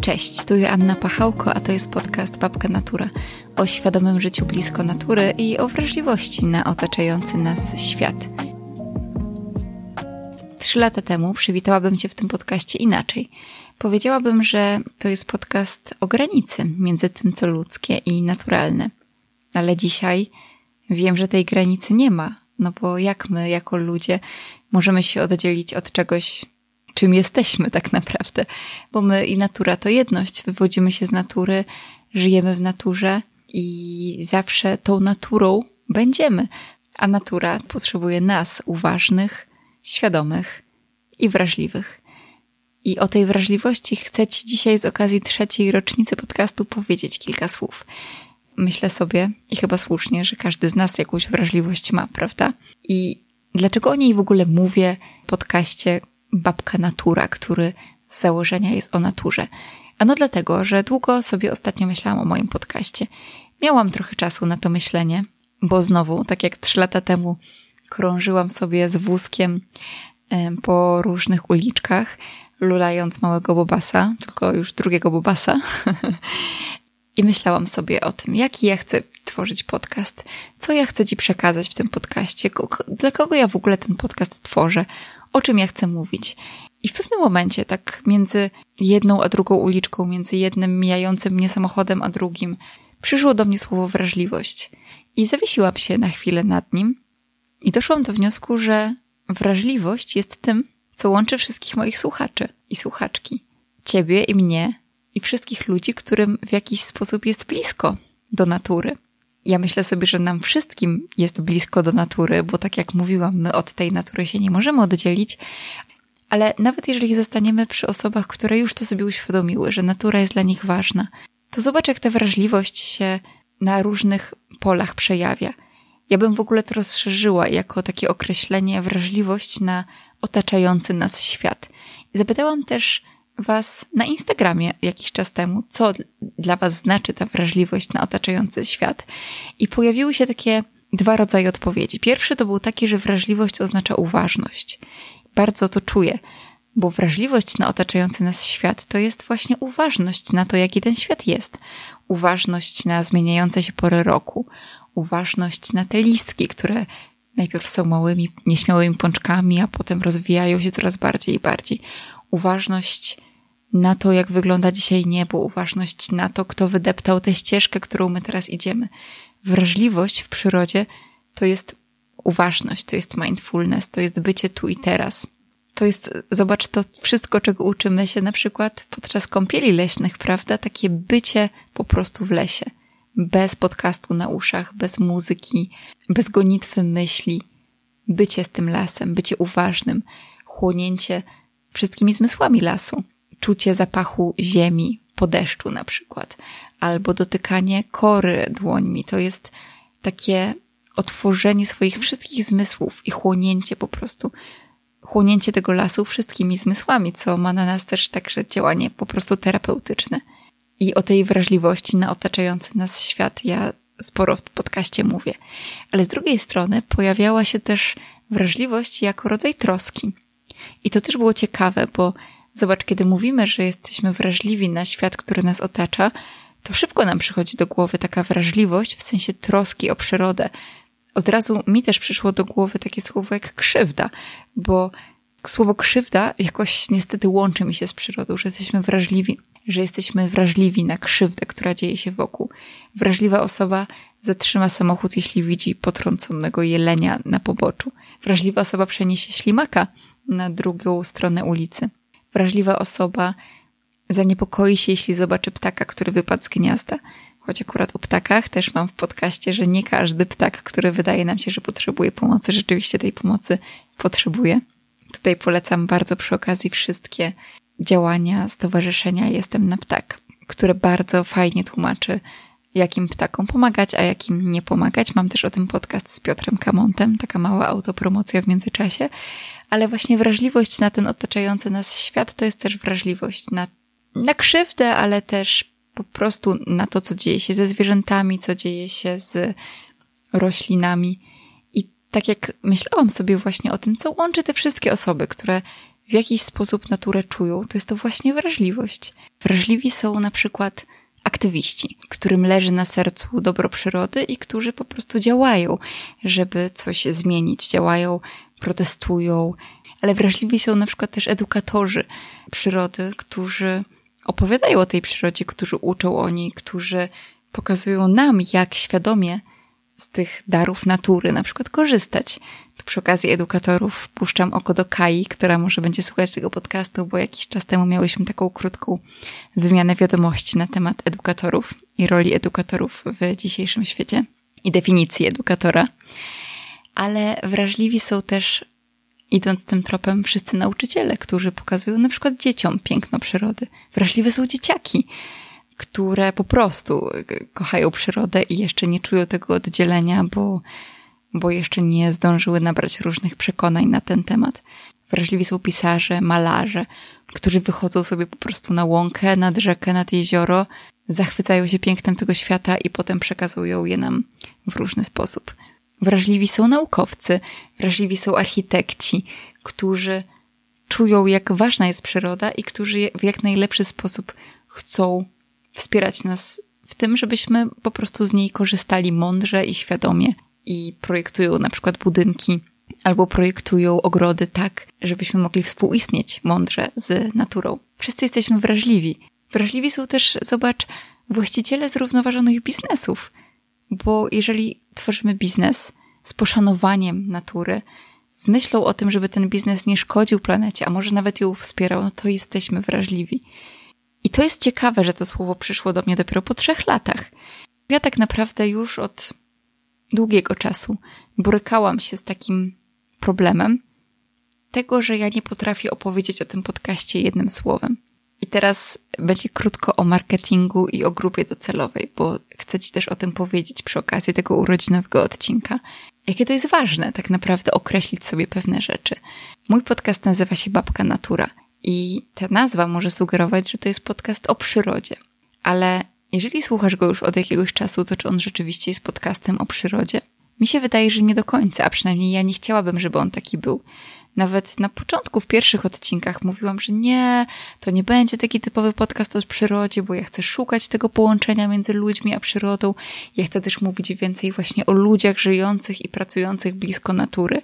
Cześć, tu Anna Pachałko, a to jest podcast Babka Natura o świadomym życiu blisko natury i o wrażliwości na otaczający nas świat. Trzy lata temu przywitałabym Cię w tym podcaście inaczej. Powiedziałabym, że to jest podcast o granicy między tym, co ludzkie i naturalne. Ale dzisiaj wiem, że tej granicy nie ma, no bo jak my, jako ludzie, możemy się oddzielić od czegoś, czym jesteśmy tak naprawdę? Bo my i natura to jedność, wywodzimy się z natury, żyjemy w naturze i zawsze tą naturą będziemy. A natura potrzebuje nas, uważnych, świadomych i wrażliwych. I o tej wrażliwości chcę Ci dzisiaj z okazji trzeciej rocznicy podcastu powiedzieć kilka słów. Myślę sobie, i chyba słusznie, że każdy z nas jakąś wrażliwość ma, prawda? I dlaczego o niej w ogóle mówię w podcaście Babka Natura, który z założenia jest o naturze? Ano dlatego, że długo sobie ostatnio myślałam o moim podcaście. Miałam trochę czasu na to myślenie, bo znowu, tak jak trzy lata temu, krążyłam sobie z wózkiem po różnych uliczkach, lulając małego bobasa, tylko już drugiego bobasa. I myślałam sobie o tym, jaki ja chcę tworzyć podcast, co ja chcę Ci przekazać w tym podcaście, dla kogo ja w ogóle ten podcast tworzę, o czym ja chcę mówić. I w pewnym momencie, tak między jedną a drugą uliczką, między jednym mijającym mnie samochodem a drugim, przyszło do mnie słowo wrażliwość. I zawiesiłam się na chwilę nad nim i doszłam do wniosku, że wrażliwość jest tym, co łączy wszystkich moich słuchaczy i słuchaczki. Ciebie i mnie i wszystkich ludzi, którym w jakiś sposób jest blisko do natury. Ja myślę sobie, że nam wszystkim jest blisko do natury, bo tak jak mówiłam, my od tej natury się nie możemy oddzielić, ale nawet jeżeli zostaniemy przy osobach, które już to sobie uświadomiły, że natura jest dla nich ważna, to zobacz, jak ta wrażliwość się na różnych polach przejawia. Ja bym w ogóle to rozszerzyła jako takie określenie wrażliwość na otaczający nas świat. I zapytałam też Was na Instagramie jakiś czas temu, co dla Was znaczy ta wrażliwość na otaczający świat. I pojawiły się takie dwa rodzaje odpowiedzi. Pierwszy to był taki, że wrażliwość oznacza uważność. Bardzo to czuję, bo wrażliwość na otaczający nas świat to jest właśnie uważność na to, jaki ten świat jest. Uważność na zmieniające się pory roku, uważność na te listki, które najpierw są małymi, nieśmiałymi pączkami, a potem rozwijają się coraz bardziej i bardziej. Uważność na to, jak wygląda dzisiaj niebo, uważność na to, kto wydeptał tę ścieżkę, którą my teraz idziemy. Wrażliwość w przyrodzie to jest uważność, to jest mindfulness, to jest bycie tu i teraz. To jest, zobacz, to wszystko, czego uczymy się na przykład podczas kąpieli leśnych, prawda? Takie bycie po prostu w lesie. Bez podcastu na uszach, bez muzyki, bez gonitwy myśli. Bycie z tym lasem, bycie uważnym, chłonięcie wszystkimi zmysłami lasu czucie zapachu ziemi po deszczu na przykład, albo dotykanie kory dłońmi. To jest takie otworzenie swoich wszystkich zmysłów i chłonięcie po prostu, chłonięcie tego lasu wszystkimi zmysłami, co ma na nas też także działanie po prostu terapeutyczne. I o tej wrażliwości na otaczający nas świat ja sporo w podcaście mówię. Ale z drugiej strony pojawiała się też wrażliwość jako rodzaj troski. I to też było ciekawe, bo Zobacz, kiedy mówimy, że jesteśmy wrażliwi na świat, który nas otacza, to szybko nam przychodzi do głowy taka wrażliwość w sensie troski o przyrodę. Od razu mi też przyszło do głowy takie słowo jak krzywda, bo słowo krzywda jakoś niestety łączy mi się z przyrodą, że jesteśmy wrażliwi, że jesteśmy wrażliwi na krzywdę, która dzieje się wokół. Wrażliwa osoba zatrzyma samochód, jeśli widzi potrąconego jelenia na poboczu. Wrażliwa osoba przeniesie ślimaka na drugą stronę ulicy. Wrażliwa osoba zaniepokoi się, jeśli zobaczy ptaka, który wypadł z gniazda. Choć akurat o ptakach też mam w podcaście, że nie każdy ptak, który wydaje nam się, że potrzebuje pomocy, rzeczywiście tej pomocy potrzebuje. Tutaj polecam bardzo przy okazji wszystkie działania Stowarzyszenia Jestem na Ptak, które bardzo fajnie tłumaczy, jakim ptakom pomagać, a jakim nie pomagać. Mam też o tym podcast z Piotrem Kamontem, taka mała autopromocja w międzyczasie ale właśnie wrażliwość na ten otaczający nas świat to jest też wrażliwość na, na krzywdę, ale też po prostu na to, co dzieje się ze zwierzętami, co dzieje się z roślinami. I tak jak myślałam sobie właśnie o tym, co łączy te wszystkie osoby, które w jakiś sposób naturę czują, to jest to właśnie wrażliwość. Wrażliwi są na przykład aktywiści, którym leży na sercu dobro przyrody i którzy po prostu działają, żeby coś zmienić, działają, protestują, ale wrażliwi są na przykład też edukatorzy przyrody, którzy opowiadają o tej przyrodzie, którzy uczą o niej, którzy pokazują nam, jak świadomie z tych darów natury na przykład korzystać. Tu przy okazji edukatorów puszczam oko do Kai, która może będzie słuchać tego podcastu, bo jakiś czas temu miałyśmy taką krótką wymianę wiadomości na temat edukatorów i roli edukatorów w dzisiejszym świecie i definicji edukatora. Ale wrażliwi są też idąc tym tropem wszyscy nauczyciele, którzy pokazują na przykład dzieciom piękno przyrody. Wrażliwe są dzieciaki, które po prostu kochają przyrodę i jeszcze nie czują tego oddzielenia, bo, bo jeszcze nie zdążyły nabrać różnych przekonań na ten temat. Wrażliwi są pisarze, malarze, którzy wychodzą sobie po prostu na łąkę, nad rzekę, nad jezioro, zachwycają się pięknem tego świata i potem przekazują je nam w różny sposób. Wrażliwi są naukowcy, wrażliwi są architekci, którzy czują, jak ważna jest przyroda i którzy w jak najlepszy sposób chcą wspierać nas w tym, żebyśmy po prostu z niej korzystali mądrze i świadomie i projektują na przykład budynki albo projektują ogrody tak, żebyśmy mogli współistnieć mądrze z naturą. Wszyscy jesteśmy wrażliwi. Wrażliwi są też, zobacz, właściciele zrównoważonych biznesów, bo jeżeli tworzymy biznes z poszanowaniem natury, z myślą o tym, żeby ten biznes nie szkodził planecie, a może nawet ją wspierał, no to jesteśmy wrażliwi. I to jest ciekawe, że to słowo przyszło do mnie dopiero po trzech latach. Ja tak naprawdę już od długiego czasu borykałam się z takim problemem tego, że ja nie potrafię opowiedzieć o tym podcaście jednym słowem. I teraz będzie krótko o marketingu i o grupie docelowej, bo chcę Ci też o tym powiedzieć przy okazji tego urodzinowego odcinka. Jakie to jest ważne, tak naprawdę określić sobie pewne rzeczy. Mój podcast nazywa się Babka Natura i ta nazwa może sugerować, że to jest podcast o przyrodzie. Ale jeżeli słuchasz go już od jakiegoś czasu, to czy on rzeczywiście jest podcastem o przyrodzie? Mi się wydaje, że nie do końca, a przynajmniej ja nie chciałabym, żeby on taki był. Nawet na początku, w pierwszych odcinkach mówiłam, że nie, to nie będzie taki typowy podcast o przyrodzie, bo ja chcę szukać tego połączenia między ludźmi a przyrodą. Ja chcę też mówić więcej właśnie o ludziach żyjących i pracujących blisko natury.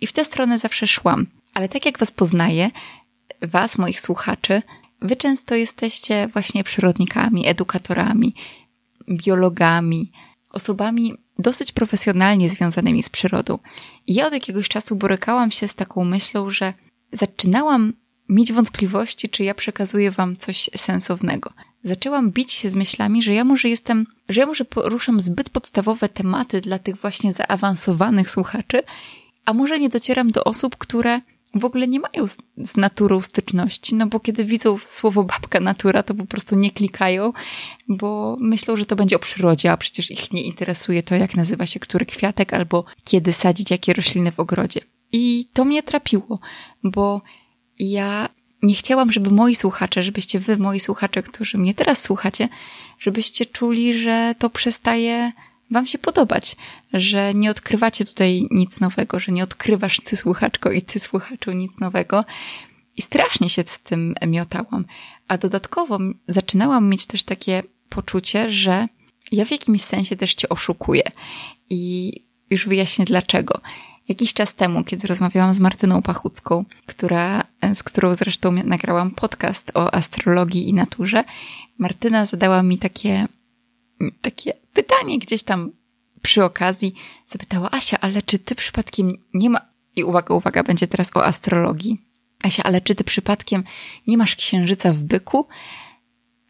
I w tę stronę zawsze szłam. Ale tak jak Was poznaję, Was, moich słuchaczy, Wy często jesteście właśnie przyrodnikami, edukatorami, biologami, osobami dosyć profesjonalnie związanymi z przyrodą. I ja od jakiegoś czasu borykałam się z taką myślą, że zaczynałam mieć wątpliwości, czy ja przekazuję wam coś sensownego. Zaczęłam bić się z myślami, że ja może jestem, że ja może poruszam zbyt podstawowe tematy dla tych właśnie zaawansowanych słuchaczy, a może nie docieram do osób, które w ogóle nie mają z, z, naturą styczności, no bo kiedy widzą słowo babka natura, to po prostu nie klikają, bo myślą, że to będzie o przyrodzie, a przecież ich nie interesuje to, jak nazywa się który kwiatek albo kiedy sadzić jakie rośliny w ogrodzie. I to mnie trapiło, bo ja nie chciałam, żeby moi słuchacze, żebyście wy, moi słuchacze, którzy mnie teraz słuchacie, żebyście czuli, że to przestaje Wam się podobać, że nie odkrywacie tutaj nic nowego, że nie odkrywasz ty słuchaczko i ty słuchaczu nic nowego. I strasznie się z tym miotałam. A dodatkowo zaczynałam mieć też takie poczucie, że ja w jakimś sensie też cię oszukuję. I już wyjaśnię dlaczego. Jakiś czas temu, kiedy rozmawiałam z Martyną Pachucką, która, z którą zresztą nagrałam podcast o astrologii i naturze, Martyna zadała mi takie takie pytanie gdzieś tam przy okazji. Zapytała Asia, ale czy ty przypadkiem nie ma... I uwaga, uwaga, będzie teraz o astrologii. Asia, ale czy ty przypadkiem nie masz księżyca w byku?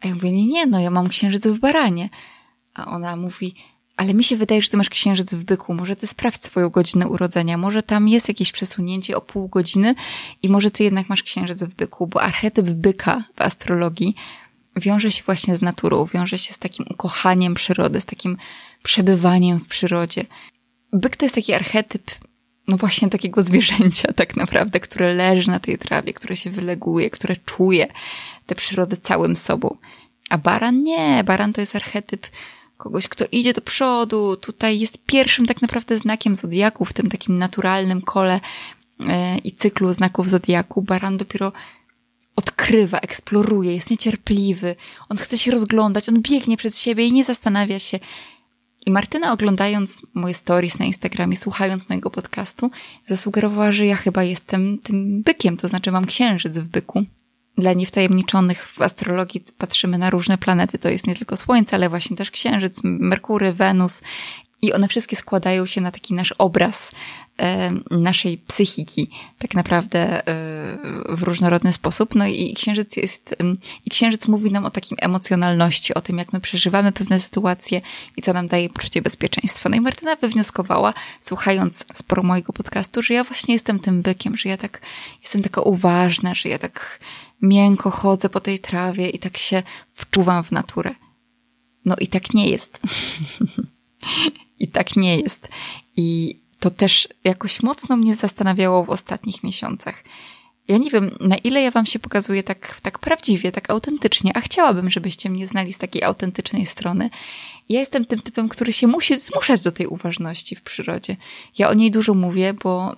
A ja mówię, nie, nie, no ja mam księżyc w baranie. A ona mówi, ale mi się wydaje, że ty masz księżyc w byku. Może ty sprawdź swoją godzinę urodzenia. Może tam jest jakieś przesunięcie o pół godziny i może ty jednak masz księżyc w byku, bo archetyp byka w astrologii wiąże się właśnie z naturą, wiąże się z takim ukochaniem przyrody, z takim przebywaniem w przyrodzie. Byk to jest taki archetyp, no właśnie takiego zwierzęcia tak naprawdę, które leży na tej trawie, które się wyleguje, które czuje tę przyrodę całym sobą. A baran nie, baran to jest archetyp kogoś, kto idzie do przodu, tutaj jest pierwszym tak naprawdę znakiem zodiaku w tym takim naturalnym kole e, i cyklu znaków Zodiaku, baran dopiero odkrywa, eksploruje, jest niecierpliwy, on chce się rozglądać, on biegnie przed siebie i nie zastanawia się. I Martyna oglądając moje stories na Instagramie, słuchając mojego podcastu, zasugerowała, że ja chyba jestem tym bykiem, to znaczy mam księżyc w byku. Dla niewtajemniczonych w astrologii patrzymy na różne planety. To jest nie tylko Słońce, ale właśnie też Księżyc, Merkury, Wenus. I one wszystkie składają się na taki nasz obraz naszej psychiki, tak naprawdę e, w różnorodny sposób. No i księżyc jest, i księżyc mówi nam o takim emocjonalności, o tym, jak my przeżywamy pewne sytuacje i co nam daje poczucie bezpieczeństwa. No i Martyna wywnioskowała, słuchając sporo mojego podcastu, że ja właśnie jestem tym bykiem, że ja tak jestem taka uważna, że ja tak miękko chodzę po tej trawie i tak się wczuwam w naturę. No i tak nie jest. I tak nie jest. I to też jakoś mocno mnie zastanawiało w ostatnich miesiącach. Ja nie wiem, na ile ja wam się pokazuję tak, tak prawdziwie, tak autentycznie, a chciałabym, żebyście mnie znali z takiej autentycznej strony. Ja jestem tym typem, który się musi zmuszać do tej uważności w przyrodzie. Ja o niej dużo mówię, bo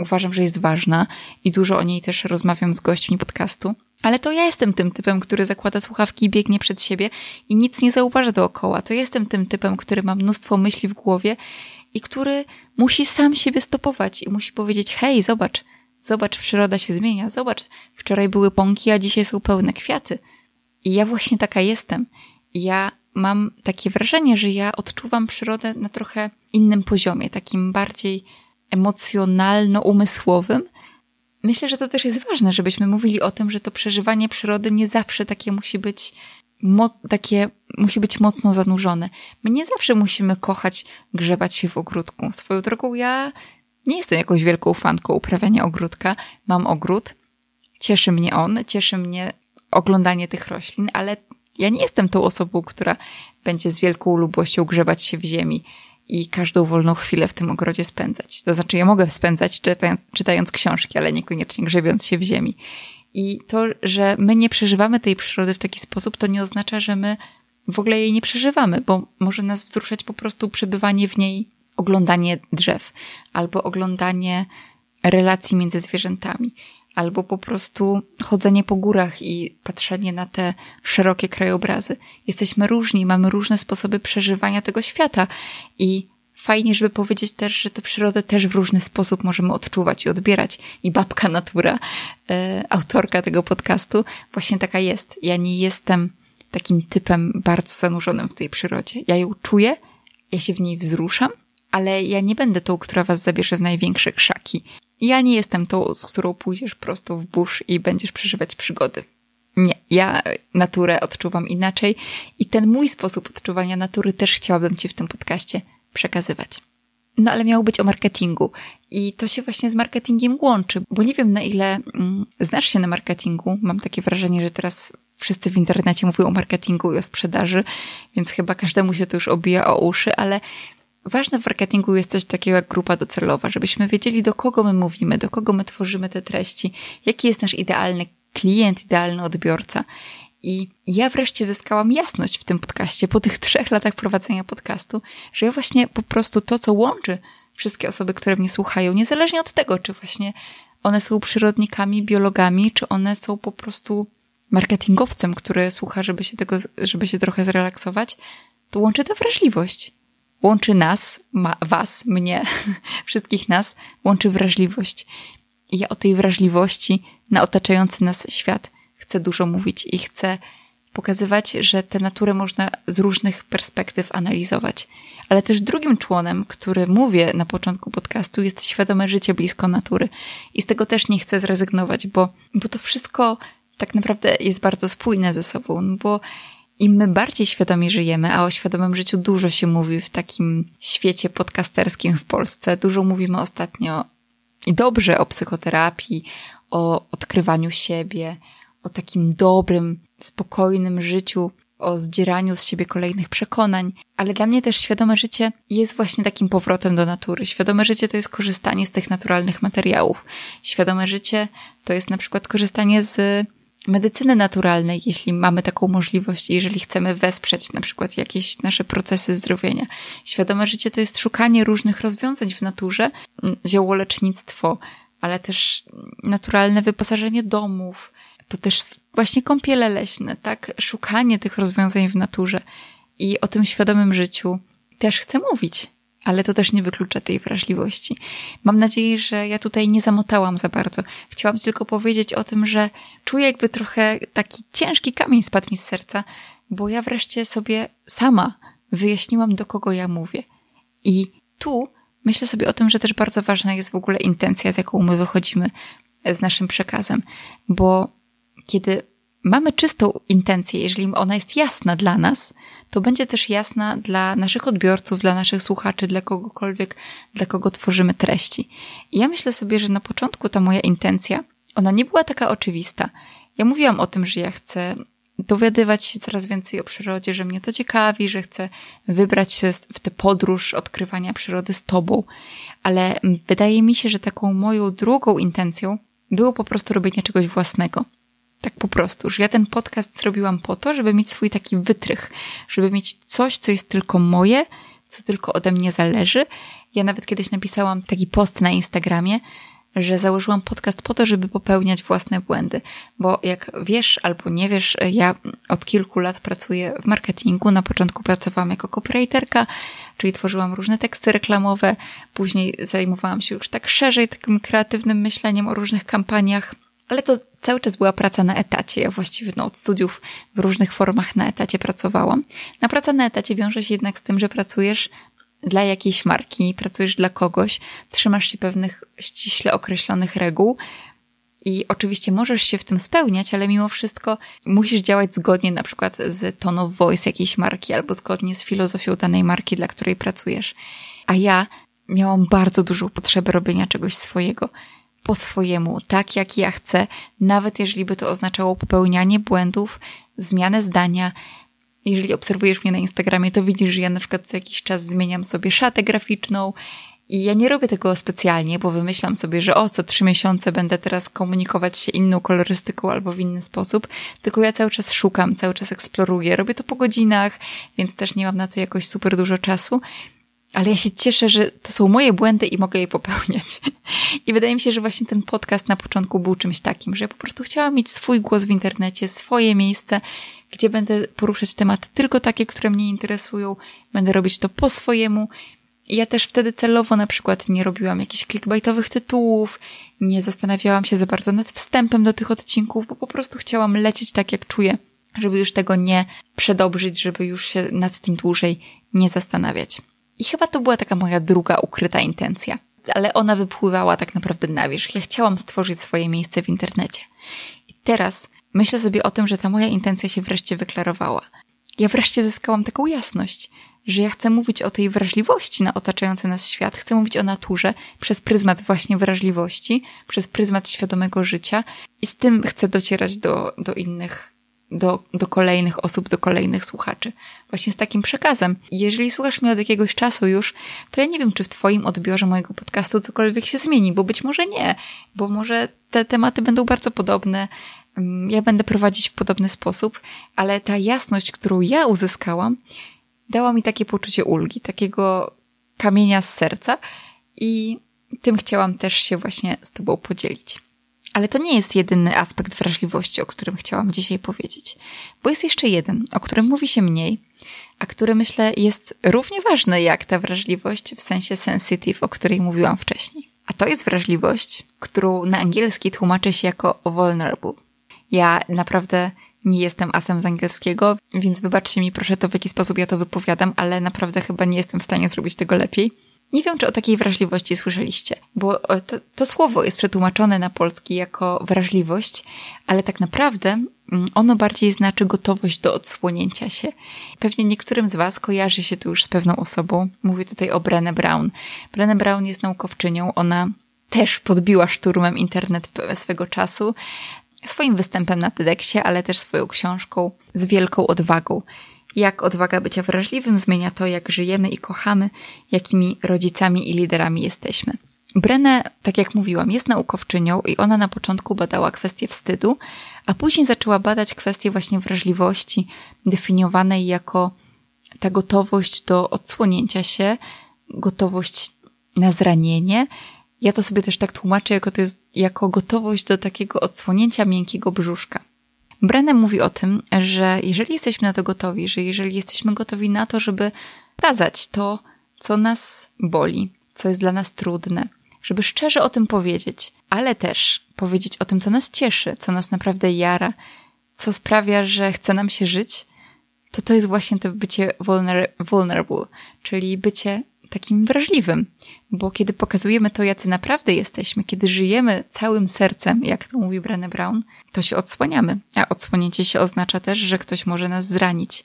uważam, że jest ważna i dużo o niej też rozmawiam z gośćmi podcastu. Ale to ja jestem tym typem, który zakłada słuchawki i biegnie przed siebie i nic nie zauważa dookoła. To jestem tym typem, który ma mnóstwo myśli w głowie i który musi sam siebie stopować i musi powiedzieć: hej, zobacz, zobacz, przyroda się zmienia, zobacz, wczoraj były pąki, a dzisiaj są pełne kwiaty. I ja właśnie taka jestem. ja mam takie wrażenie, że ja odczuwam przyrodę na trochę innym poziomie, takim bardziej emocjonalno-umysłowym. Myślę, że to też jest ważne, żebyśmy mówili o tym, że to przeżywanie przyrody nie zawsze takie musi być takie musi być mocno zanurzone. My nie zawsze musimy kochać grzebać się w ogródku. Swoją drogą ja nie jestem jakąś wielką fanką uprawiania ogródka. Mam ogród, cieszy mnie on, cieszy mnie oglądanie tych roślin, ale ja nie jestem tą osobą, która będzie z wielką lubością grzebać się w ziemi i każdą wolną chwilę w tym ogrodzie spędzać. To znaczy, ja mogę spędzać czytając, czytając książki, ale niekoniecznie grzebiąc się w ziemi. I to, że my nie przeżywamy tej przyrody w taki sposób, to nie oznacza, że my w ogóle jej nie przeżywamy, bo może nas wzruszać po prostu przebywanie w niej, oglądanie drzew, albo oglądanie relacji między zwierzętami, albo po prostu chodzenie po górach i patrzenie na te szerokie krajobrazy. Jesteśmy różni, mamy różne sposoby przeżywania tego świata i fajnie, żeby powiedzieć też, że tę przyrodę też w różny sposób możemy odczuwać i odbierać. I babka natura, e, autorka tego podcastu, właśnie taka jest. Ja nie jestem takim typem bardzo zanurzonym w tej przyrodzie. Ja ją czuję, ja się w niej wzruszam, ale ja nie będę tą, która was zabierze w największe krzaki. Ja nie jestem tą, z którą pójdziesz prosto w burz i będziesz przeżywać przygody. Nie, ja naturę odczuwam inaczej i ten mój sposób odczuwania natury też chciałabym Ci w tym podcaście przekazywać. No ale miało być o marketingu i to się właśnie z marketingiem łączy, bo nie wiem na ile mm, znasz się na marketingu. Mam takie wrażenie, że teraz wszyscy w internecie mówią o marketingu i o sprzedaży, więc chyba każdemu się to już obija o uszy, ale ważne w marketingu jest coś takiego jak grupa docelowa, żebyśmy wiedzieli do kogo my mówimy, do kogo my tworzymy te treści, jaki jest nasz idealny klient, idealny odbiorca. I ja wreszcie zyskałam jasność w tym podcaście po tych trzech latach prowadzenia podcastu, że ja właśnie po prostu to, co łączy wszystkie osoby, które mnie słuchają, niezależnie od tego, czy właśnie one są przyrodnikami, biologami, czy one są po prostu marketingowcem, który słucha, żeby się tego, żeby się trochę zrelaksować, to łączy ta wrażliwość. Łączy nas, ma, was, mnie, wszystkich nas, łączy wrażliwość. I ja o tej wrażliwości na otaczający nas świat chcę dużo mówić i chcę pokazywać, że tę naturę można z różnych perspektyw analizować. Ale też drugim członem, który mówię na początku podcastu, jest świadome życie blisko natury. I z tego też nie chcę zrezygnować, bo, bo to wszystko tak naprawdę jest bardzo spójne ze sobą, no bo im my bardziej świadomie żyjemy, a o świadomym życiu dużo się mówi w takim świecie podcasterskim w Polsce, dużo mówimy ostatnio i dobrze o psychoterapii, o odkrywaniu siebie, o takim dobrym, spokojnym życiu, o zdzieraniu z siebie kolejnych przekonań, ale dla mnie też świadome życie jest właśnie takim powrotem do natury. Świadome życie to jest korzystanie z tych naturalnych materiałów. Świadome życie to jest na przykład korzystanie z medycyny naturalnej, jeśli mamy taką możliwość, jeżeli chcemy wesprzeć na przykład jakieś nasze procesy zdrowienia. Świadome życie to jest szukanie różnych rozwiązań w naturze, ziołolecznictwo, ale też naturalne wyposażenie domów, to też właśnie kąpiele leśne, tak? Szukanie tych rozwiązań w naturze i o tym świadomym życiu też chcę mówić, ale to też nie wyklucza tej wrażliwości. Mam nadzieję, że ja tutaj nie zamotałam za bardzo. Chciałam tylko powiedzieć o tym, że czuję jakby trochę taki ciężki kamień spadł mi z serca, bo ja wreszcie sobie sama wyjaśniłam, do kogo ja mówię. I tu myślę sobie o tym, że też bardzo ważna jest w ogóle intencja, z jaką my wychodzimy z naszym przekazem, bo kiedy mamy czystą intencję, jeżeli ona jest jasna dla nas, to będzie też jasna dla naszych odbiorców, dla naszych słuchaczy, dla kogokolwiek, dla kogo tworzymy treści. I ja myślę sobie, że na początku ta moja intencja, ona nie była taka oczywista. Ja mówiłam o tym, że ja chcę dowiadywać się coraz więcej o przyrodzie, że mnie to ciekawi, że chcę wybrać się w tę podróż odkrywania przyrody z tobą, ale wydaje mi się, że taką moją drugą intencją było po prostu robienie czegoś własnego. Tak po prostu, że ja ten podcast zrobiłam po to, żeby mieć swój taki wytrych, żeby mieć coś, co jest tylko moje, co tylko ode mnie zależy. Ja nawet kiedyś napisałam taki post na Instagramie, że założyłam podcast po to, żeby popełniać własne błędy. Bo jak wiesz albo nie wiesz, ja od kilku lat pracuję w marketingu. Na początku pracowałam jako copywriterka, czyli tworzyłam różne teksty reklamowe. Później zajmowałam się już tak szerzej takim kreatywnym myśleniem o różnych kampaniach. Ale to cały czas była praca na etacie. Ja właściwie no, od studiów w różnych formach na etacie pracowałam. Na praca na etacie wiąże się jednak z tym, że pracujesz dla jakiejś marki, pracujesz dla kogoś, trzymasz się pewnych ściśle określonych reguł. I oczywiście możesz się w tym spełniać, ale mimo wszystko musisz działać zgodnie na przykład z tone of voice jakiejś marki albo zgodnie z filozofią danej marki, dla której pracujesz. A ja miałam bardzo dużą potrzebę robienia czegoś swojego po swojemu, tak jak ja chcę, nawet jeżeli by to oznaczało popełnianie błędów, zmianę zdania, jeżeli obserwujesz mnie na Instagramie, to widzisz, że ja na przykład co jakiś czas zmieniam sobie szatę graficzną i ja nie robię tego specjalnie, bo wymyślam sobie, że o, co trzy miesiące będę teraz komunikować się inną kolorystyką albo w inny sposób, tylko ja cały czas szukam, cały czas eksploruję. Robię to po godzinach, więc też nie mam na to jakoś super dużo czasu ale ja się cieszę, że to są moje błędy i mogę je popełniać. I wydaje mi się, że właśnie ten podcast na początku był czymś takim, że ja po prostu chciałam mieć swój głos w internecie, swoje miejsce, gdzie będę poruszać tematy tylko takie, które mnie interesują, będę robić to po swojemu. Ja też wtedy celowo na przykład nie robiłam jakichś clickbaitowych tytułów, nie zastanawiałam się za bardzo nad wstępem do tych odcinków, bo po prostu chciałam lecieć tak, jak czuję, żeby już tego nie przedobrzyć, żeby już się nad tym dłużej nie zastanawiać. I chyba to była taka moja druga ukryta intencja. Ale ona wypływała tak naprawdę na wierzch. Ja chciałam stworzyć swoje miejsce w internecie. I teraz myślę sobie o tym, że ta moja intencja się wreszcie wyklarowała. Ja wreszcie zyskałam taką jasność, że ja chcę mówić o tej wrażliwości na otaczający nas świat, chcę mówić o naturze przez pryzmat właśnie wrażliwości, przez pryzmat świadomego życia i z tym chcę docierać do, do innych do, do kolejnych osób, do kolejnych słuchaczy. Właśnie z takim przekazem. Jeżeli słuchasz mnie od jakiegoś czasu już, to ja nie wiem, czy w Twoim odbiorze mojego podcastu cokolwiek się zmieni, bo być może nie, bo może te tematy będą bardzo podobne. Mm, ja będę prowadzić w podobny sposób, ale ta jasność, którą ja uzyskałam, dała mi takie poczucie ulgi, takiego kamienia z serca i tym chciałam też się właśnie z Tobą podzielić. Ale to nie jest jedyny aspekt wrażliwości, o którym chciałam dzisiaj powiedzieć, bo jest jeszcze jeden, o którym mówi się mniej, a który myślę jest równie ważny jak ta wrażliwość w sensie sensitive, o której mówiłam wcześniej. A to jest wrażliwość, którą na angielski tłumaczy się jako vulnerable. Ja naprawdę nie jestem asem z angielskiego, więc wybaczcie mi proszę to, w jaki sposób ja to wypowiadam, ale naprawdę chyba nie jestem w stanie zrobić tego lepiej. Nie wiem, czy o takiej wrażliwości słyszeliście, bo to, to, słowo jest przetłumaczone na polski jako wrażliwość, ale tak naprawdę mm, ono bardziej znaczy gotowość do odsłonięcia się. Pewnie niektórym z Was kojarzy się to już z pewną osobą. Mówię tutaj o Brené Brown. Brené Brown jest naukowczynią. Ona też podbiła szturmem internet swego czasu swoim występem na TEDxie, ale też swoją książką z wielką odwagą jak odwaga bycia wrażliwym zmienia to, jak żyjemy i kochamy, jakimi rodzicami i liderami jesteśmy. Brenę, tak jak mówiłam, jest naukowczynią i ona na początku badała kwestię wstydu, a później zaczęła badać kwestię właśnie wrażliwości, definiowanej jako ta gotowość do odsłonięcia się, gotowość na zranienie, Ja to sobie też tak tłumaczę, jako to jest jako gotowość do takiego odsłonięcia miękkiego brzuszka. Brenem mówi o tym, że jeżeli jesteśmy na to gotowi, że jeżeli jesteśmy gotowi na to, żeby pokazać to, co nas boli, co jest dla nas trudne, żeby szczerze o tym powiedzieć, ale też powiedzieć o tym, co nas cieszy, co nas naprawdę jara, co sprawia, że chce nam się żyć, to to jest właśnie to bycie vulner vulnerable, czyli bycie takim wrażliwym, bo kiedy pokazujemy to, jacy naprawdę jesteśmy, kiedy żyjemy całym sercem, jak to mówi Brené Brown, to się odsłaniamy, a odsłonięcie się oznacza też, że ktoś może nas zranić.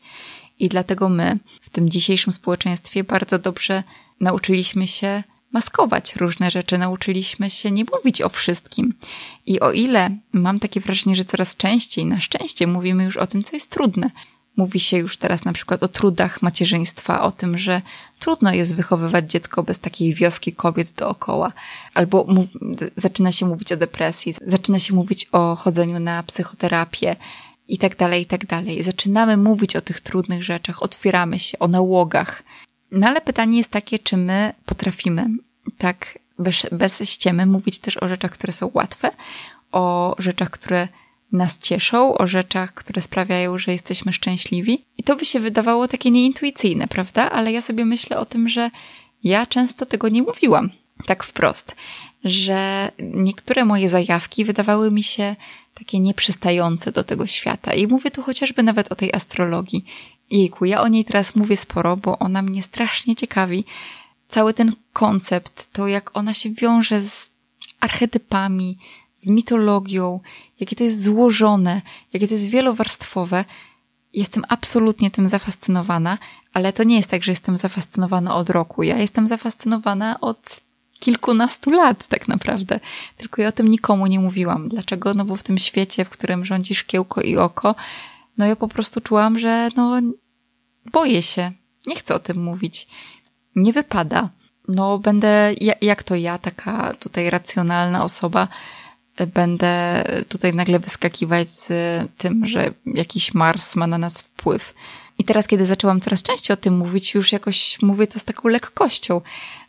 I dlatego my w tym dzisiejszym społeczeństwie bardzo dobrze nauczyliśmy się maskować różne rzeczy, nauczyliśmy się nie mówić o wszystkim. I o ile mam takie wrażenie, że coraz częściej, na szczęście, mówimy już o tym, co jest trudne. Mówi się już teraz na przykład o trudach macierzyństwa, o tym, że trudno jest wychowywać dziecko bez takiej wioski kobiet dookoła, albo zaczyna się mówić o depresji, zaczyna się mówić o chodzeniu na psychoterapię i tak dalej, i tak dalej. Zaczynamy mówić o tych trudnych rzeczach, otwieramy się, o nałogach. No ale pytanie jest takie, czy my potrafimy tak bez, bez ściemy mówić też o rzeczach, które są łatwe, o rzeczach, które nas cieszą, o rzeczach, które sprawiają, że jesteśmy szczęśliwi. I to by się wydawało takie nieintuicyjne, prawda? Ale ja sobie myślę o tym, że ja często tego nie mówiłam tak wprost, że niektóre moje zajawki wydawały mi się takie nieprzystające do tego świata. I mówię tu chociażby nawet o tej astrologii. Jejku, ja o niej teraz mówię sporo, bo ona mnie strasznie ciekawi. Cały ten koncept, to jak ona się wiąże z archetypami, z mitologią, jakie to jest złożone, jakie to jest wielowarstwowe. Jestem absolutnie tym zafascynowana, ale to nie jest tak, że jestem zafascynowana od roku. Ja jestem zafascynowana od kilkunastu lat tak naprawdę. Tylko ja o tym nikomu nie mówiłam. Dlaczego? No bo w tym świecie, w którym rządzi szkiełko i oko, no ja po prostu czułam, że no boję się. Nie chcę o tym mówić. Nie wypada. No będę, jak to ja, taka tutaj racjonalna osoba, będę tutaj nagle wyskakiwać z tym, że jakiś Mars ma na nas wpływ. I teraz, kiedy zaczęłam coraz częściej o tym mówić, już jakoś mówię to z taką lekkością,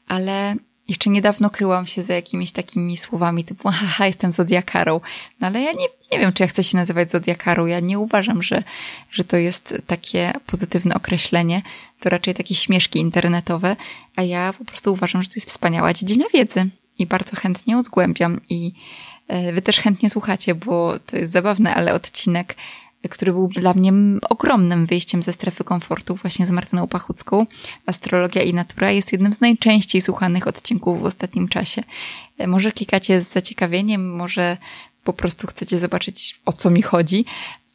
ale jeszcze niedawno kryłam się za jakimiś takimi słowami typu haha, jestem zodiakarą. No ale ja nie, nie wiem, czy ja chcę się nazywać zodiakarą. Ja nie uważam, że, że to jest takie pozytywne określenie. To raczej takie śmieszki internetowe, a ja po prostu uważam, że to jest wspaniała dziedzina wiedzy i bardzo chętnie ją zgłębiam i Wy też chętnie słuchacie, bo to jest zabawne, ale odcinek który był dla mnie ogromnym wyjściem ze strefy komfortu właśnie z Martyną Pachucką. Astrologia i natura jest jednym z najczęściej słuchanych odcinków w ostatnim czasie. E, może klikacie z zaciekawieniem, może po prostu chcecie zobaczyć o co mi chodzi,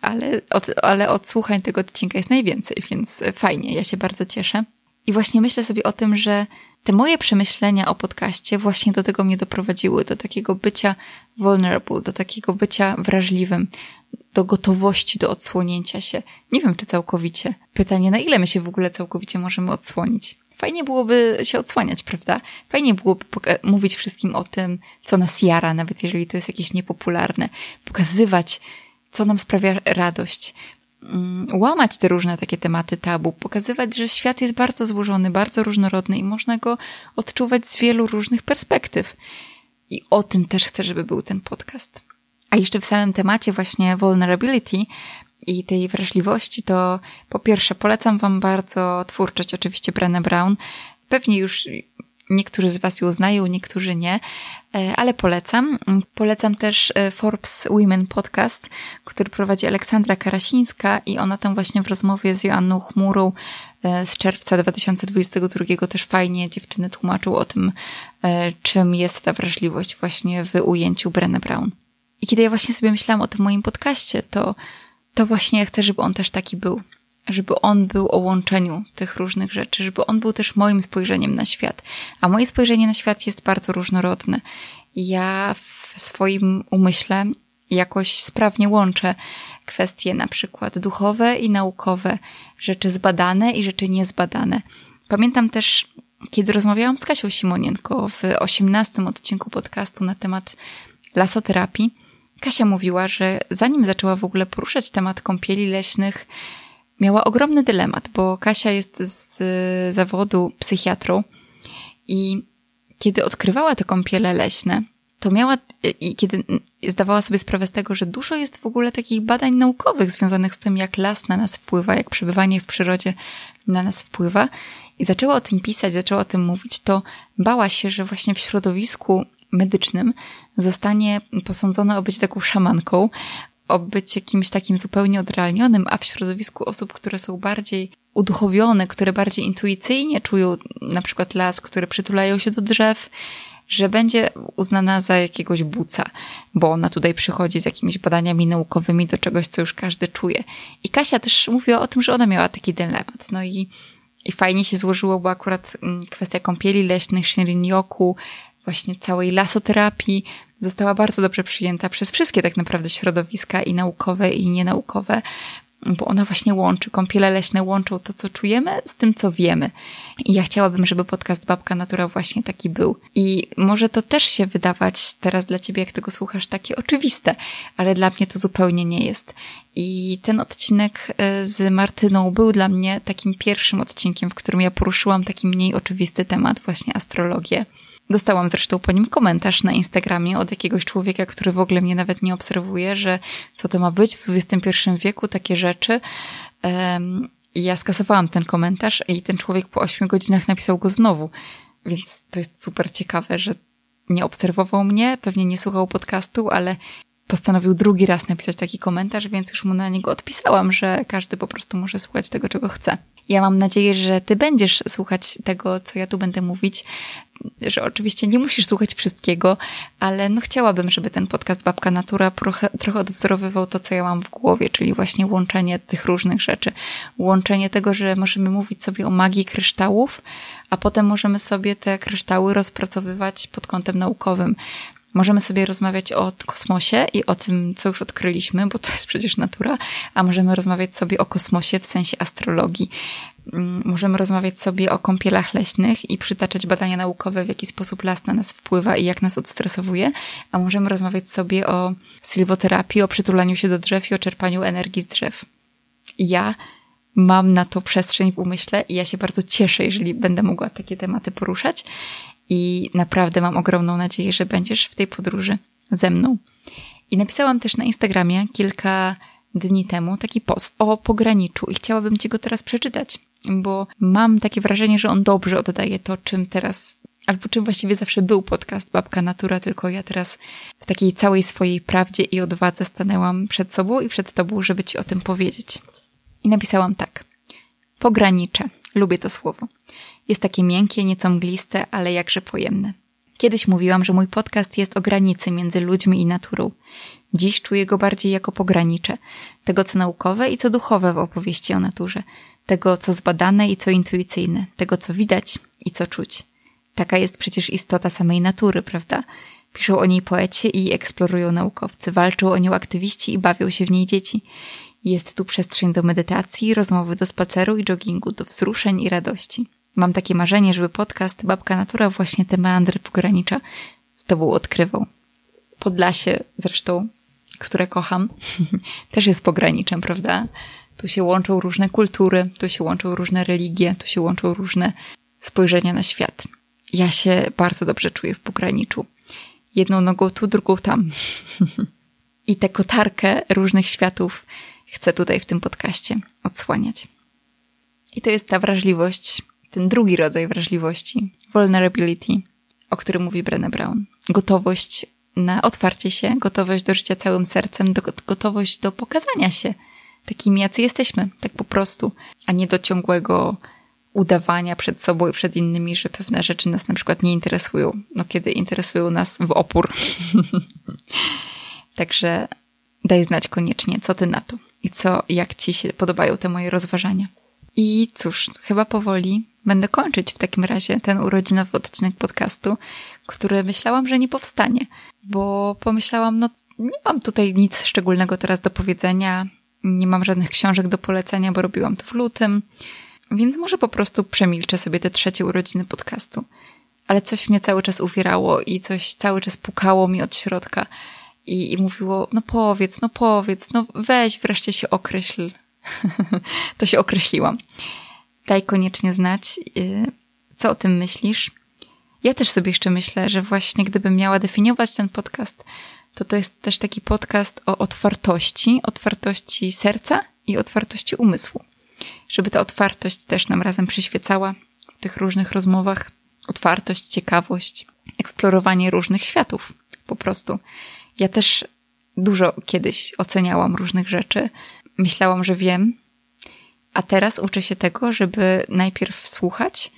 ale od, ale od słuchań tego odcinka jest najwięcej, więc fajnie, ja się bardzo cieszę. I właśnie myślę sobie o tym, że te moje przemyślenia o podcaście właśnie do tego mnie doprowadziły, do takiego bycia vulnerable, do takiego bycia wrażliwym, do gotowości do odsłonięcia się. Nie wiem, czy całkowicie. Pytanie, na ile my się w ogóle całkowicie możemy odsłonić? Fajnie byłoby się odsłaniać, prawda? Fajnie byłoby mówić wszystkim o tym, co nas jara, nawet jeżeli to jest jakieś niepopularne. Pokazywać, co nam sprawia radość. Mm, łamać te różne takie tematy tabu, pokazywać, że świat jest bardzo złożony, bardzo różnorodny i można go odczuwać z wielu różnych perspektyw. I o tym też chcę, żeby był ten podcast. A jeszcze w samym temacie właśnie vulnerability i tej wrażliwości, to po pierwsze polecam Wam bardzo twórczość oczywiście Brené Brown. Pewnie już niektórzy z Was ją znają, niektórzy nie, e, ale polecam. Polecam też e, Forbes Women Podcast, który prowadzi Aleksandra Karasińska i ona tam właśnie w rozmowie z Joanną Chmurą e, z czerwca 2022 też fajnie dziewczyny tłumaczył o tym, czym jest ta wrażliwość właśnie w ujęciu Brené Brown. I kiedy ja właśnie sobie myślałam o tym moim podcaście, to, to właśnie chcę, żeby on też taki był. Żeby on był o łączeniu tych różnych rzeczy, żeby on był też moim spojrzeniem na świat. A moje spojrzenie na świat jest bardzo różnorodne. Ja w swoim umyśle jakoś sprawnie łączę kwestie na przykład duchowe i naukowe, rzeczy zbadane i rzeczy niezbadane. Pamiętam też, kiedy rozmawiałam z Kasią Simonienko w osiemnastym odcinku podcastu na temat lasoterapii, Kasia mówiła, że zanim zaczęła w ogóle poruszać temat kąpieli leśnych, miała ogromny dylemat, bo Kasia jest z zawodu psychiatrą i kiedy odkrywała te kąpiele leśne, to miała i kiedy zdawała sobie sprawę z tego, że dużo jest w ogóle takich badań naukowych związanych z tym, jak las na nas wpływa, jak przebywanie w przyrodzie na nas wpływa, i zaczęła o tym pisać, zaczęła o tym mówić, to bała się, że właśnie w środowisku medycznym zostanie posądzona o być taką szamanką, o być jakimś takim zupełnie odrealnionym, a w środowisku osób, które są bardziej uduchowione, które bardziej intuicyjnie czują na przykład las, które przytulają się do drzew, że będzie uznana za jakiegoś buca, bo ona tutaj przychodzi z jakimiś badaniami naukowymi do czegoś, co już każdy czuje. I Kasia też mówiła o tym, że ona miała taki dylemat. No i, i fajnie się złożyło, bo akurat mm, kwestia kąpieli leśnych, Shinrin-yoku, właśnie całej lasoterapii została bardzo dobrze przyjęta przez wszystkie tak naprawdę środowiska i naukowe i nienaukowe, bo ona właśnie łączy, kąpiele leśne łączą to, co czujemy z tym, co wiemy. I ja chciałabym, żeby podcast Babka Natura właśnie taki był. I może to też się wydawać teraz dla ciebie, jak tego słuchasz, takie oczywiste, ale dla mnie to zupełnie nie jest. I ten odcinek e, z Martyną był dla mnie takim pierwszym odcinkiem, w którym ja poruszyłam taki mniej oczywisty temat, właśnie astrologię. Dostałam zresztą po nim komentarz na Instagramie od jakiegoś człowieka, który w ogóle mnie nawet nie obserwuje, że co to ma być w XXI wieku, takie rzeczy. Ja skasowałam ten komentarz i ten człowiek po 8 godzinach napisał go znowu. Więc to jest super ciekawe, że nie obserwował mnie, pewnie nie słuchał podcastu, ale postanowił drugi raz napisać taki komentarz, więc już mu na niego odpisałam, że każdy po prostu może słuchać tego, czego chce. Ja mam nadzieję, że ty będziesz słuchać tego, co ja tu będę mówić, że oczywiście nie musisz słuchać wszystkiego, ale no chciałabym, żeby ten podcast Babka Natura trochę, trochę odwzorowywał to, co ja mam w głowie, czyli właśnie łączenie tych różnych rzeczy. Łączenie tego, że możemy mówić sobie o magii kryształów, a potem możemy sobie te kryształy rozpracowywać pod kątem naukowym. Możemy sobie rozmawiać o kosmosie i o tym, co już odkryliśmy, bo to jest przecież natura, a możemy rozmawiać sobie o kosmosie w sensie astrologii. Mm, możemy rozmawiać sobie o kąpielach leśnych i przytaczać badania naukowe, w jaki sposób las na nas wpływa i jak nas odstresowuje, a możemy rozmawiać sobie o silwoterapii, o przytulaniu się do drzew i o czerpaniu energii z drzew. Ja mam na to przestrzeń w umyśle i ja się bardzo cieszę, jeżeli będę mogła takie tematy poruszać i naprawdę mam ogromną nadzieję, że będziesz w tej podróży ze mną. I napisałam też na Instagramie kilka dni temu taki post o pograniczu i chciałabym Ci go teraz przeczytać, bo mam takie wrażenie, że on dobrze oddaje to, czym teraz, albo czym właściwie zawsze był podcast Babka Natura, tylko ja teraz w takiej całej swojej prawdzie i odwadze stanęłam przed sobą i przed Tobą, żeby Ci o tym powiedzieć. I napisałam tak. Pogranicze. Lubię to słowo. Jest takie miękkie, nieco mgliste, ale jakże pojemne. Kiedyś mówiłam, że mój podcast jest o granicy między ludźmi i naturą. Dziś czuję go bardziej jako pogranicze tego, co naukowe i co duchowe w opowieści o naturze, tego, co zbadane i co intuicyjne, tego, co widać i co czuć. Taka jest przecież istota samej natury, prawda? Piszą o niej poeci i eksplorują naukowcy, walczą o nią aktywiści i bawią się w niej dzieci. Jest tu przestrzeń do medytacji, rozmowy do spaceru i joggingu, do wzruszeń i radości. Mam takie marzenie, żeby podcast Babka Natura właśnie te meandry pogranicza z tobą odkrywał. Podlasie zresztą, które kocham, też jest pograniczem, prawda? Tu się łączą różne kultury, tu się łączą różne religie, tu się łączą różne spojrzenia na świat. Ja się bardzo dobrze czuję w pograniczu. Jedną nogą tu, drugą tam. I tę kotarkę różnych światów chcę tutaj w tym podcaście odsłaniać. I to jest ta wrażliwość, ten drugi rodzaj wrażliwości, vulnerability, o którym mówi Brené Brown. Gotowość na otwarcie się, gotowość do życia całym sercem, do, gotowość do pokazania się takimi, jacy jesteśmy, tak po prostu, a nie do ciągłego udawania przed sobą i przed innymi, że pewne rzeczy nas na przykład nie interesują, no kiedy interesują nas w opór. Także daj znać koniecznie, co ty na to i co, jak ci się podobają te moje rozważania. I cóż, chyba powoli będę kończyć w takim razie ten urodzinowy odcinek podcastu, który myślałam, że nie powstanie, bo pomyślałam, no nie mam tutaj nic szczególnego teraz do powiedzenia, nie mam żadnych książek do polecenia, bo robiłam to w lutym, więc może po prostu przemilczę sobie te trzecie urodziny podcastu. Ale coś mnie cały czas uwierało i coś cały czas pukało mi od środka i, i mówiło, no powiedz, no powiedz, no weź wreszcie się określ. to się określiłam. Daj koniecznie znać, y, co o tym myślisz. Ja też sobie jeszcze myślę, że właśnie gdybym miała definiować ten podcast, to to jest też taki podcast o otwartości, otwartości serca i otwartości umysłu. Żeby ta otwartość też nam razem przyświecała w tych różnych rozmowach. Otwartość, ciekawość, eksplorowanie różnych światów po prostu. Ja też dużo kiedyś oceniałam różnych rzeczy. Myślałam, że wiem, a teraz uczę się tego, żeby najpierw słuchać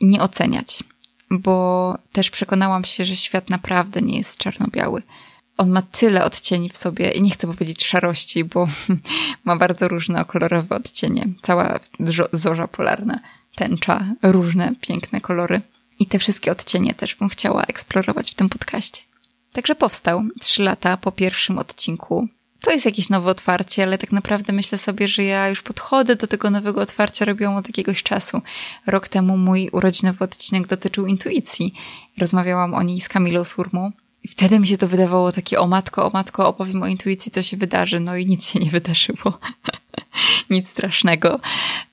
i nie oceniać, bo też przekonałam się, że świat naprawdę nie jest czarno-biały. On ma tyle odcieni w sobie, i nie chcę powiedzieć szarości, bo ma bardzo różne kolorowe odcienie. Cała zorza polarna, tęcza, różne piękne kolory. I te wszystkie odcienie też bym chciała eksplorować w tym podcaście. Także powstał trzy lata po pierwszym odcinku. To jest jakieś nowe otwarcie, ale tak naprawdę myślę sobie, że ja już podchodzę do tego nowego otwarcia, robiłam od jakiegoś czasu. Rok temu mój urodzinowy odcinek dotyczył intuicji. Rozmawiałam o niej z Kamilą Surmą. I wtedy mi się to wydawało takie, o matko, o matko, opowiem o intuicji, co się wydarzy. No i nic się nie wydarzyło. nic strasznego.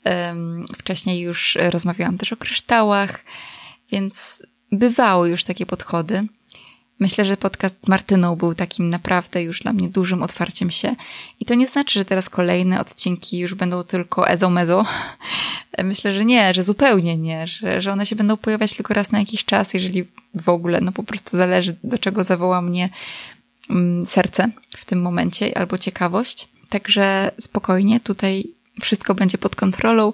Um, wcześniej już rozmawiałam też o kryształach, więc bywały już takie podchody. Myślę, że podcast z Martyną był takim naprawdę już dla mnie dużym otwarciem się. I to nie znaczy, że teraz kolejne odcinki już będą tylko ezo-mezo. Myślę, że nie, że zupełnie nie, że, że one się będą pojawiać tylko raz na jakiś czas, jeżeli w ogóle, no po prostu zależy, do czego zawoła mnie mm, serce w tym momencie albo ciekawość. Także spokojnie, tutaj wszystko będzie pod kontrolą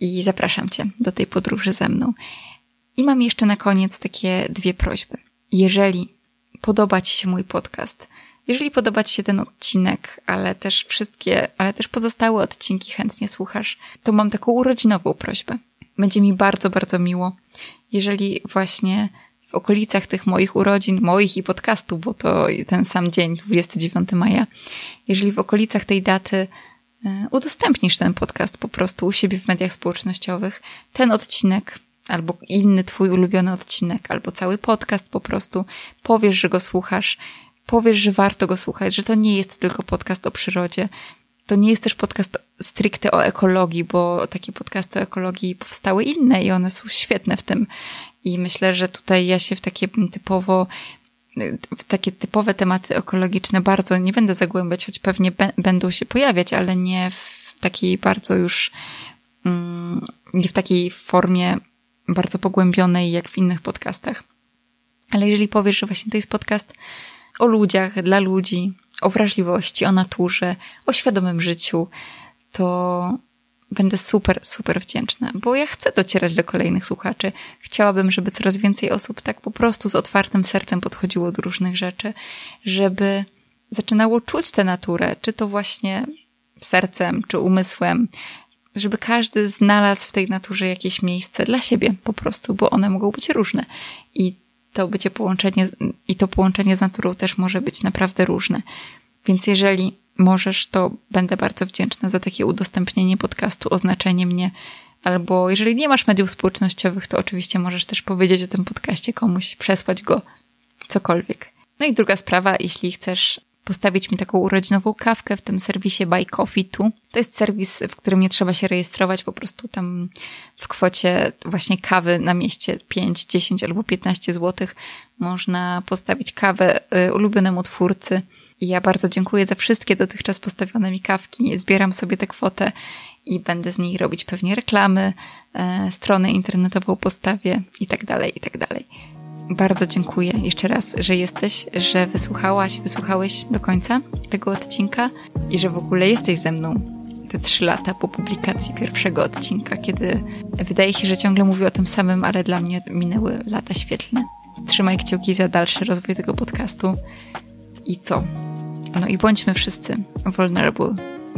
i zapraszam Cię do tej podróży ze mną. I mam jeszcze na koniec takie dwie prośby jeżeli podoba Ci się mój podcast, jeżeli podoba Ci się ten odcinek, ale też wszystkie, ale też pozostałe odcinki chętnie słuchasz, to mam taką urodzinową prośbę. Będzie mi bardzo, bardzo miło, jeżeli właśnie w okolicach tych moich urodzin, moich i podcastu, bo to ten sam dzień, 29 maja, jeżeli w okolicach tej daty e, udostępnisz ten podcast po prostu u siebie w mediach społecznościowych, ten odcinek albo inny twój ulubiony odcinek, albo cały podcast po prostu, powiesz, że go słuchasz, powiesz, że warto go słuchać, że to nie jest tylko podcast o przyrodzie, to nie jest też podcast stricte o ekologii, bo takie podcasty o ekologii powstały inne i one są świetne w tym. I myślę, że tutaj ja się w takie typowo, w takie typowe tematy ekologiczne bardzo nie będę zagłębiać, choć pewnie będą się pojawiać, ale nie w takiej bardzo już, mm, nie w takiej formie bardzo pogłębionej jak w innych podcastach. Ale jeżeli powiesz, że właśnie to jest podcast o ludziach, dla ludzi, o wrażliwości, o naturze, o świadomym życiu, to będę super, super wdzięczna, bo ja chcę docierać do kolejnych słuchaczy. Chciałabym, żeby coraz więcej osób tak po prostu z otwartym sercem podchodziło do różnych rzeczy, żeby zaczynało czuć tę naturę, czy to właśnie sercem, czy umysłem, żeby każdy znalazł w tej naturze jakieś miejsce dla siebie po prostu, bo one mogą być różne. I to bycie połączenie, i to połączenie z naturą też może być naprawdę różne. Więc jeżeli możesz, to będę bardzo wdzięczna za takie udostępnienie podcastu, oznaczenie mnie, albo jeżeli nie masz mediów społecznościowych, to oczywiście możesz też powiedzieć o tym podcaście komuś, przesłać go, cokolwiek. No i druga sprawa, jeśli chcesz postawić mi taką urodzinową kawkę w tym serwisie Buy Coffee Tu. To jest serwis, w którym nie trzeba się rejestrować, po prostu tam w kwocie właśnie kawy na mieście 5, 10 albo 15 zł można postawić kawę y, ulubionemu twórcy. I ja bardzo dziękuję za wszystkie dotychczas postawione mi kawki. Zbieram sobie tę kwotę i będę z niej robić pewnie reklamy, e, stronę internetową postawię i tak dalej, i tak dalej. Bardzo dziękuję jeszcze raz, że jesteś, że wysłuchałaś, wysłuchałeś do końca tego odcinka i że w ogóle jesteś ze mną te trzy lata po publikacji pierwszego odcinka, kiedy wydaje się, że ciągle mówię o tym samym, ale dla mnie minęły lata świetlne. Trzymaj kciuki za dalszy rozwój tego podcastu. I co? No i bądźmy wszyscy vulnerable.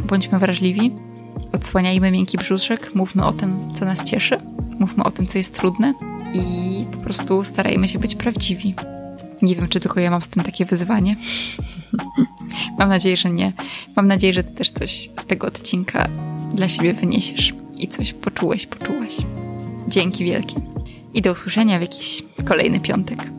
Bądźmy wrażliwi, odsłaniajmy miękki brzuszek, mówmy o tym, co nas cieszy, mówmy o tym, co jest trudne i po prostu starajmy się być prawdziwi. Nie wiem, czy tylko ja mam z tym takie wyzwanie. mam nadzieję, że nie. Mam nadzieję, że ty też coś z tego odcinka dla siebie wyniesiesz i coś poczułeś, poczułaś. Dzięki wielkie. I do usłyszenia w jakiś kolejny piątek.